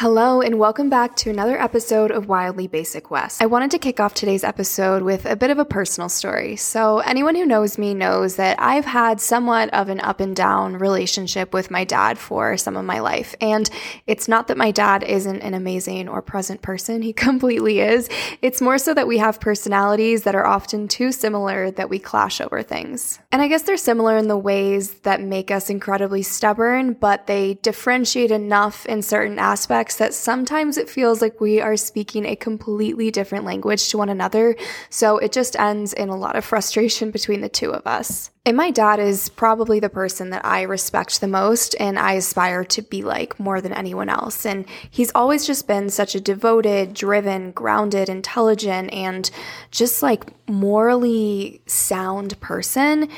Hello, and welcome back to another episode of Wildly Basic West. I wanted to kick off today's episode with a bit of a personal story. So, anyone who knows me knows that I've had somewhat of an up and down relationship with my dad for some of my life. And it's not that my dad isn't an amazing or present person, he completely is. It's more so that we have personalities that are often too similar that we clash over things. And I guess they're similar in the ways that make us incredibly stubborn, but they differentiate enough in certain aspects that sometimes it feels like we are speaking a completely different language to one another. So it just ends in a lot of frustration between the two of us. And my dad is probably the person that I respect the most and I aspire to be like more than anyone else. And he's always just been such a devoted, driven, grounded, intelligent, and just like morally sound person.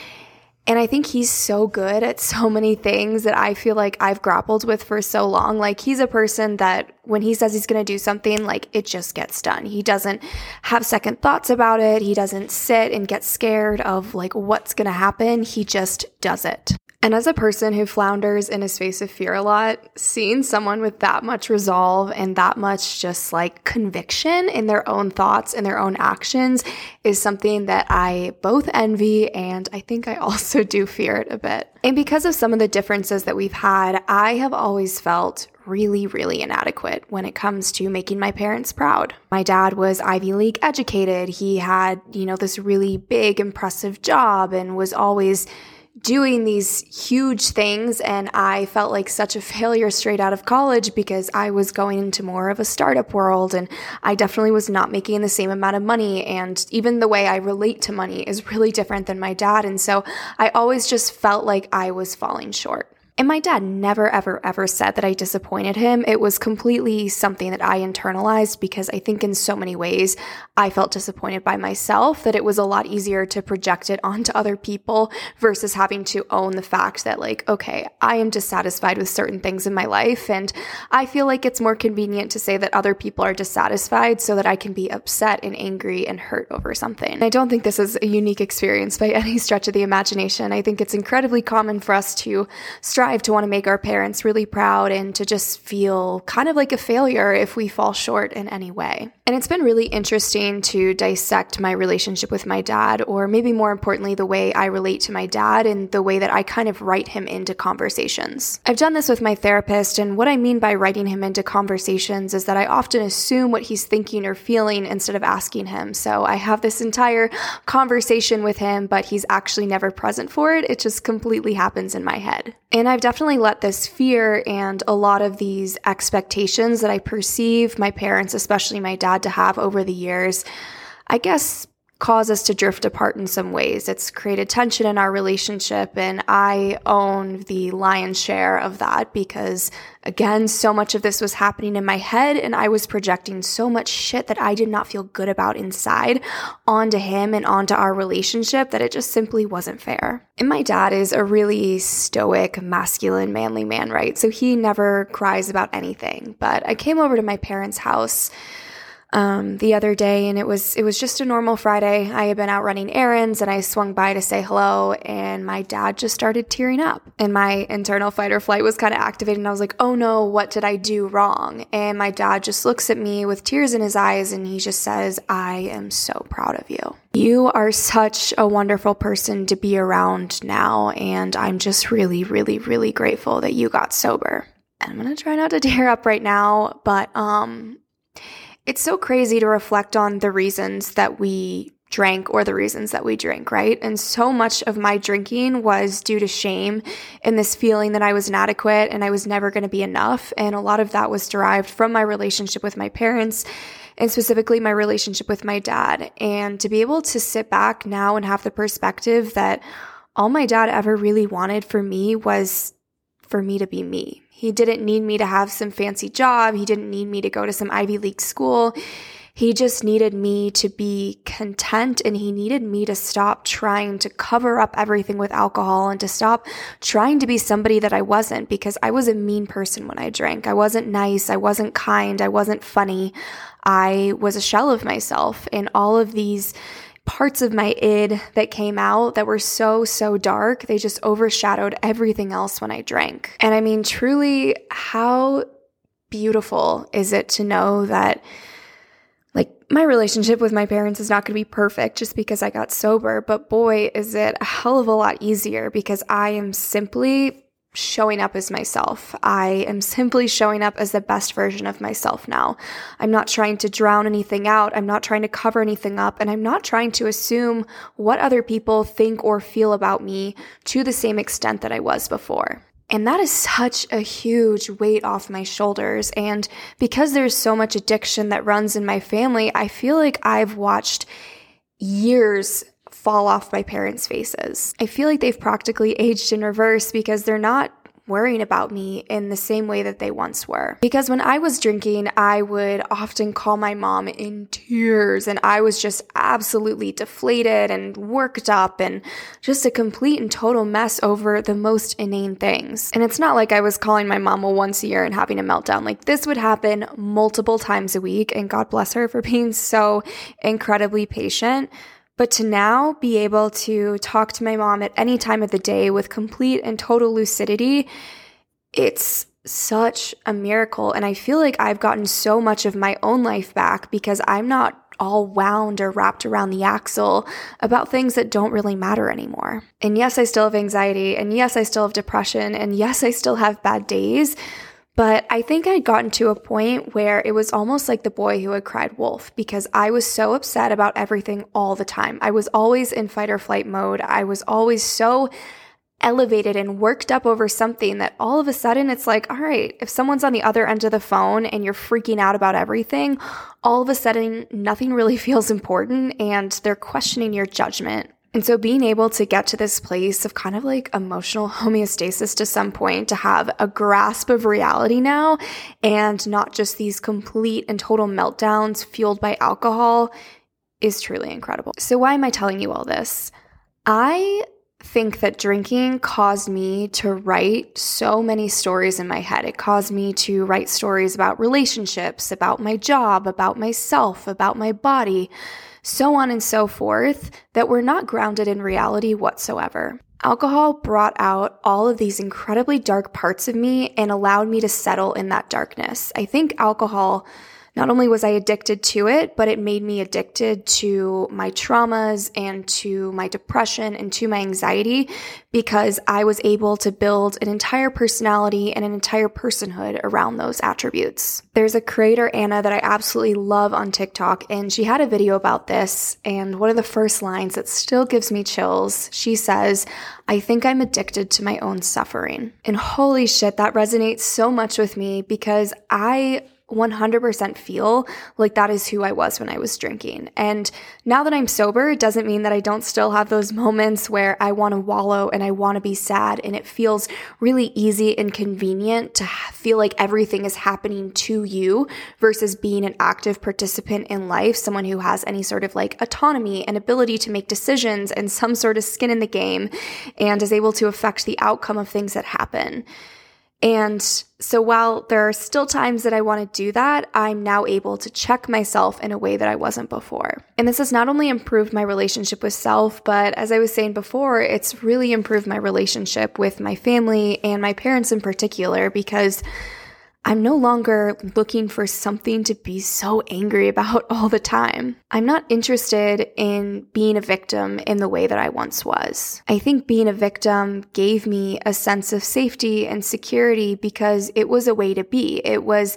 And I think he's so good at so many things that I feel like I've grappled with for so long. Like he's a person that when he says he's going to do something, like it just gets done. He doesn't have second thoughts about it. He doesn't sit and get scared of like what's going to happen. He just does it. And as a person who flounders in a space of fear a lot, seeing someone with that much resolve and that much just like conviction in their own thoughts and their own actions is something that I both envy and I think I also do fear it a bit. And because of some of the differences that we've had, I have always felt really, really inadequate when it comes to making my parents proud. My dad was Ivy League educated. He had, you know, this really big, impressive job and was always doing these huge things and I felt like such a failure straight out of college because I was going into more of a startup world and I definitely was not making the same amount of money and even the way I relate to money is really different than my dad and so I always just felt like I was falling short. And my dad never, ever, ever said that I disappointed him. It was completely something that I internalized because I think in so many ways I felt disappointed by myself that it was a lot easier to project it onto other people versus having to own the fact that, like, okay, I am dissatisfied with certain things in my life. And I feel like it's more convenient to say that other people are dissatisfied so that I can be upset and angry and hurt over something. And I don't think this is a unique experience by any stretch of the imagination. I think it's incredibly common for us to strive strive to want to make our parents really proud and to just feel kind of like a failure if we fall short in any way. And it's been really interesting to dissect my relationship with my dad, or maybe more importantly, the way I relate to my dad and the way that I kind of write him into conversations. I've done this with my therapist, and what I mean by writing him into conversations is that I often assume what he's thinking or feeling instead of asking him. So I have this entire conversation with him, but he's actually never present for it. It just completely happens in my head. And I've definitely let this fear and a lot of these expectations that I perceive my parents, especially my dad, to have over the years, I guess cause us to drift apart in some ways. It's created tension in our relationship, and I own the lion's share of that because, again, so much of this was happening in my head, and I was projecting so much shit that I did not feel good about inside onto him and onto our relationship that it just simply wasn't fair. And my dad is a really stoic, masculine, manly man, right? So he never cries about anything. But I came over to my parents' house um, the other day, and it was it was just a normal Friday. I had been out running errands, and I swung by to say hello, and my dad just started tearing up, and my internal fight or flight was kind of activated, and I was like, "Oh no, what did I do wrong?" And my dad just looks at me with tears in his eyes, and he just says, "I am so proud of you." You are such a wonderful person to be around now, and I'm just really, really, really grateful that you got sober. And I'm gonna try not to tear up right now, but um, it's so crazy to reflect on the reasons that we drank or the reasons that we drink, right? And so much of my drinking was due to shame and this feeling that I was inadequate and I was never going to be enough. And a lot of that was derived from my relationship with my parents and specifically my relationship with my dad. And to be able to sit back now and have the perspective that all my dad ever really wanted for me was for me to be me. He didn't need me to have some fancy job. He didn't need me to go to some Ivy League school. He just needed me to be content and he needed me to stop trying to cover up everything with alcohol and to stop trying to be somebody that I wasn't because I was a mean person when I drank. I wasn't nice. I wasn't kind. I wasn't funny. I was a shell of myself and all of these parts of my id that came out that were so, so dark. They just overshadowed everything else when I drank. And I mean, truly, how beautiful is it to know that like my relationship with my parents is not going to be perfect just because I got sober, but boy, is it a hell of a lot easier because I am simply showing up as myself. I am simply showing up as the best version of myself now. I'm not trying to drown anything out. I'm not trying to cover anything up. And I'm not trying to assume what other people think or feel about me to the same extent that I was before. And that is such a huge weight off my shoulders. And because there's so much addiction that runs in my family, I feel like I've watched years fall off my parents' faces. I feel like they've practically aged in reverse because they're not worrying about me in the same way that they once were. Because when I was drinking, I would often call my mom in tears and I was just absolutely deflated and worked up and just a complete and total mess over the most inane things. And it's not like I was calling my mom once a year and having a meltdown. Like this would happen multiple times a week and God bless her for being so incredibly patient. But to now be able to talk to my mom at any time of the day with complete and total lucidity, it's such a miracle. And I feel like I've gotten so much of my own life back because I'm not all wound or wrapped around the axle about things that don't really matter anymore. And yes, I still have anxiety. And yes, I still have depression. And yes, I still have bad days. But I think I'd gotten to a point where it was almost like the boy who had cried wolf because I was so upset about everything all the time. I was always in fight or flight mode. I was always so elevated and worked up over something that all of a sudden it's like, all right, if someone's on the other end of the phone and you're freaking out about everything, all of a sudden nothing really feels important and they're questioning your judgment and so being able to get to this place of kind of like emotional homeostasis to some point, to have a grasp of reality now and not just these complete and total meltdowns fueled by alcohol is truly incredible. So why am I telling you all this? I think that drinking caused me to write so many stories in my head. It caused me to write stories about relationships, about my job, about myself, about my body so on and so forth, that were not grounded in reality whatsoever. Alcohol brought out all of these incredibly dark parts of me and allowed me to settle in that darkness. I think alcohol not only was I addicted to it, but it made me addicted to my traumas and to my depression and to my anxiety because I was able to build an entire personality and an entire personhood around those attributes. There's a creator, Anna, that I absolutely love on TikTok, and she had a video about this. And one of the first lines that still gives me chills, she says, I think I'm addicted to my own suffering. And holy shit, that resonates so much with me because I 100% feel like that is who I was when I was drinking. And now that I'm sober, it doesn't mean that I don't still have those moments where I want to wallow and I want to be sad. And it feels really easy and convenient to feel like everything is happening to you versus being an active participant in life, someone who has any sort of like autonomy and ability to make decisions and some sort of skin in the game and is able to affect the outcome of things that happen. And so while there are still times that I want to do that, I'm now able to check myself in a way that I wasn't before. And this has not only improved my relationship with self, but as I was saying before, it's really improved my relationship with my family and my parents in particular because I'm no longer looking for something to be so angry about all the time. I'm not interested in being a victim in the way that I once was. I think being a victim gave me a sense of safety and security because it was a way to be. It was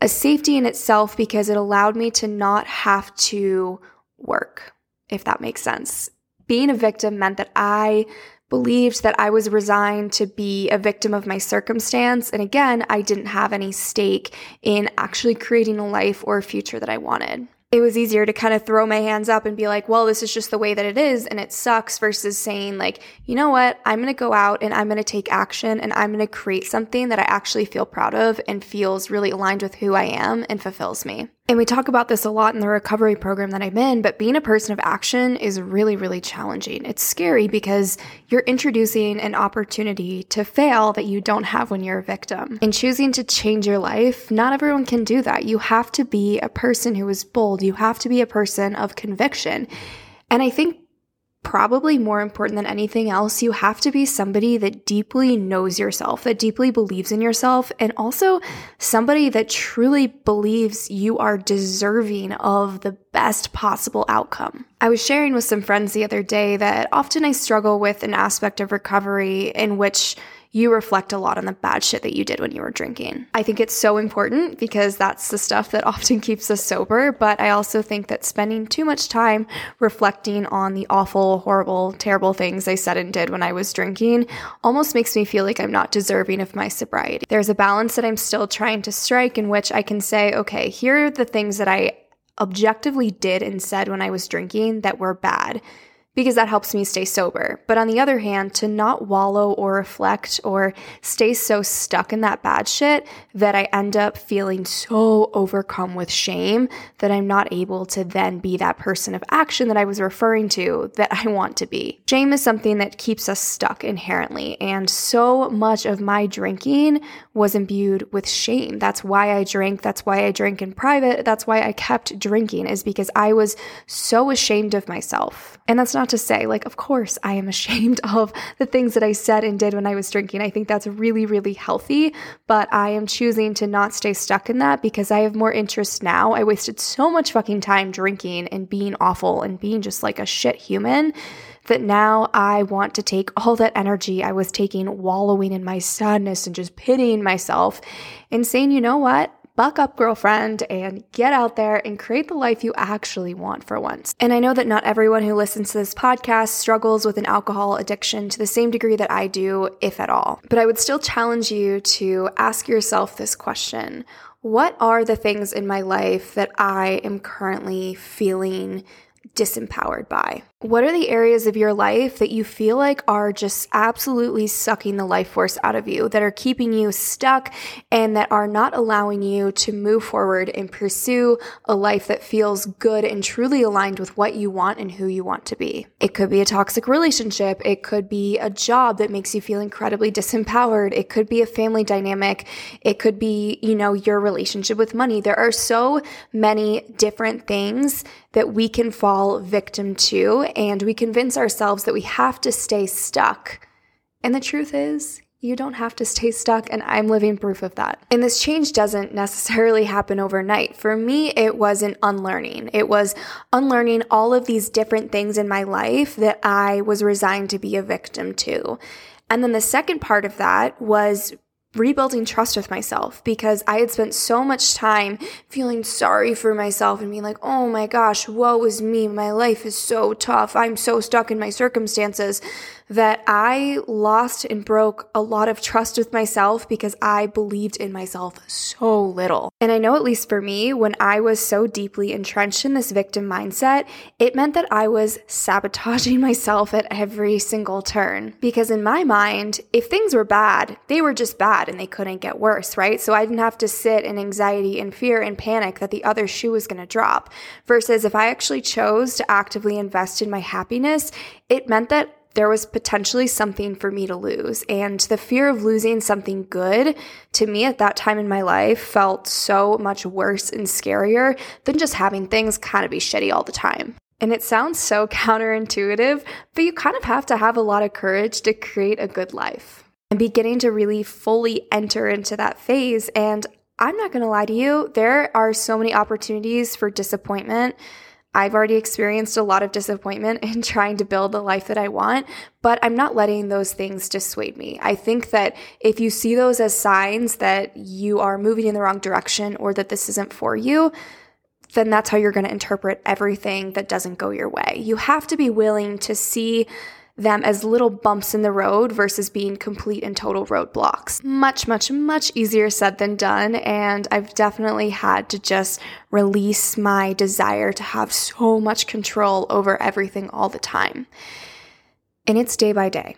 a safety in itself because it allowed me to not have to work, if that makes sense. Being a victim meant that I believed that I was resigned to be a victim of my circumstance. And again, I didn't have any stake in actually creating a life or a future that I wanted it was easier to kind of throw my hands up and be like, well, this is just the way that it is and it sucks versus saying, like, you know what, I'm going to go out and I'm going to take action and I'm going to create something that I actually feel proud of and feels really aligned with who I am and fulfills me. And we talk about this a lot in the recovery program that I'm in, but being a person of action is really, really challenging. It's scary because you're introducing an opportunity to fail that you don't have when you're a victim. In choosing to change your life, not everyone can do that. You have to be a person who is bold, you have to be a person of conviction. And I think probably more important than anything else, you have to be somebody that deeply knows yourself, that deeply believes in yourself, and also somebody that truly believes you are deserving of the best possible outcome. I was sharing with some friends the other day that often I struggle with an aspect of recovery in which you reflect a lot on the bad shit that you did when you were drinking. I think it's so important because that's the stuff that often keeps us sober, but I also think that spending too much time reflecting on the awful, horrible, terrible things I said and did when I was drinking almost makes me feel like I'm not deserving of my sobriety. There's a balance that I'm still trying to strike in which I can say, okay, here are the things that I objectively did and said when I was drinking that were bad because that helps me stay sober. But on the other hand, to not wallow or reflect or stay so stuck in that bad shit that I end up feeling so overcome with shame that I'm not able to then be that person of action that I was referring to that I want to be. Shame is something that keeps us stuck inherently. And so much of my drinking was imbued with shame. That's why I drank. That's why I drank in private. That's why I kept drinking, is because I was so ashamed of myself. And that's not to say, like, of course, I am ashamed of the things that I said and did when I was drinking. I think that's really, really healthy, but I am choosing to not stay stuck in that because I have more interest now. I wasted so much fucking time drinking and being awful and being just like a shit human that now I want to take all that energy I was taking wallowing in my sadness and just pitying myself and saying, you know what? Buck up, girlfriend, and get out there and create the life you actually want for once. And I know that not everyone who listens to this podcast struggles with an alcohol addiction to the same degree that I do, if at all. But I would still challenge you to ask yourself this question What are the things in my life that I am currently feeling disempowered by? What are the areas of your life that you feel like are just absolutely sucking the life force out of you, that are keeping you stuck and that are not allowing you to move forward and pursue a life that feels good and truly aligned with what you want and who you want to be? It could be a toxic relationship. It could be a job that makes you feel incredibly disempowered. It could be a family dynamic. It could be, you know, your relationship with money. There are so many different things that we can fall victim to and we convince ourselves that we have to stay stuck. And the truth is, you don't have to stay stuck, and I'm living proof of that. And this change doesn't necessarily happen overnight. For me, it was an unlearning. It was unlearning all of these different things in my life that I was resigned to be a victim to. And then the second part of that was rebuilding trust with myself because I had spent so much time feeling sorry for myself and being like, oh my gosh, woe is me. My life is so tough. I'm so stuck in my circumstances that I lost and broke a lot of trust with myself because I believed in myself so little. And I know, at least for me, when I was so deeply entrenched in this victim mindset, it meant that I was sabotaging myself at every single turn. Because in my mind, if things were bad, they were just bad and they couldn't get worse, right? So I didn't have to sit in anxiety and fear and panic that the other shoe was going to drop. Versus if I actually chose to actively invest in my happiness, it meant that there was potentially something for me to lose. And the fear of losing something good to me at that time in my life felt so much worse and scarier than just having things kind of be shitty all the time. And it sounds so counterintuitive, but you kind of have to have a lot of courage to create a good life. I'm beginning to really fully enter into that phase. And I'm not to lie to you, there are so many opportunities for disappointment I've already experienced a lot of disappointment in trying to build the life that I want, but I'm not letting those things dissuade me. I think that if you see those as signs that you are moving in the wrong direction or that this isn't for you, then that's how you're going to interpret everything that doesn't go your way. You have to be willing to see them as little bumps in the road versus being complete and total roadblocks. Much, much, much easier said than done. And I've definitely had to just release my desire to have so much control over everything all the time. And it's day by day.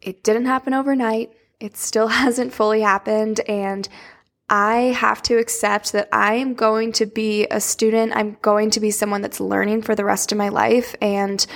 It didn't happen overnight. It still hasn't fully happened. And I have to accept that I am going to be a student. I'm going to be someone that's learning for the rest of my life. And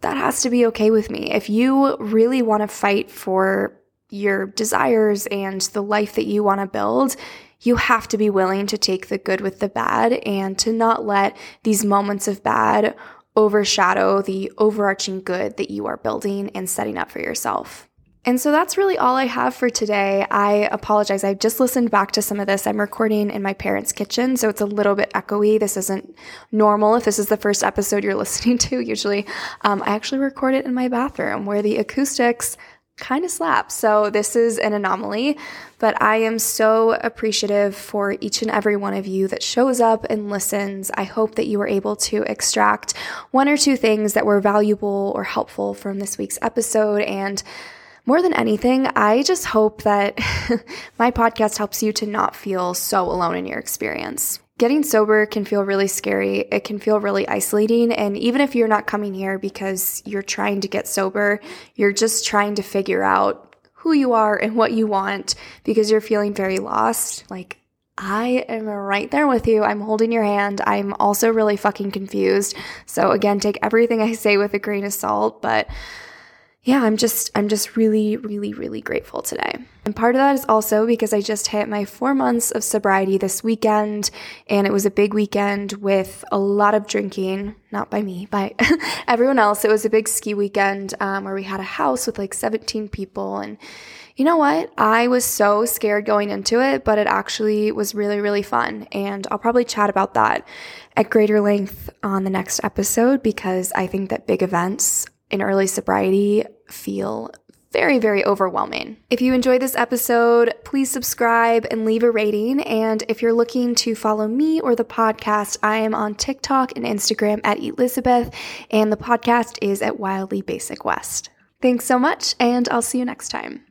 that has to be okay with me. If you really want to fight for your desires and the life that you want to build, you have to be willing to take the good with the bad and to not let these moments of bad overshadow the overarching good that you are building and setting up for yourself. And so that's really all I have for today. I apologize. I just listened back to some of this. I'm recording in my parents' kitchen, so it's a little bit echoey. This isn't normal. If this is the first episode you're listening to, usually um, I actually record it in my bathroom where the acoustics kind of slap. So this is an anomaly, but I am so appreciative for each and every one of you that shows up and listens. I hope that you were able to extract one or two things that were valuable or helpful from this week's episode and more than anything, I just hope that my podcast helps you to not feel so alone in your experience. Getting sober can feel really scary. It can feel really isolating. And even if you're not coming here because you're trying to get sober, you're just trying to figure out who you are and what you want because you're feeling very lost. Like, I am right there with you. I'm holding your hand. I'm also really fucking confused. So, again, take everything I say with a grain of salt, but yeah, I'm just I'm just really really really grateful today. And part of that is also because I just hit my 4 months of sobriety this weekend and it was a big weekend with a lot of drinking, not by me, by everyone else. It was a big ski weekend um, where we had a house with like 17 people and you know what? I was so scared going into it, but it actually was really, really fun. And I'll probably chat about that at greater length on the next episode because I think that big events in early sobriety feel very, very overwhelming. If you enjoyed this episode, please subscribe and leave a rating. And if you're looking to follow me or the podcast, I am on TikTok and Instagram at eatlizabeth, and the podcast is at Wildly Basic West. Thanks so much, and I'll see you next time.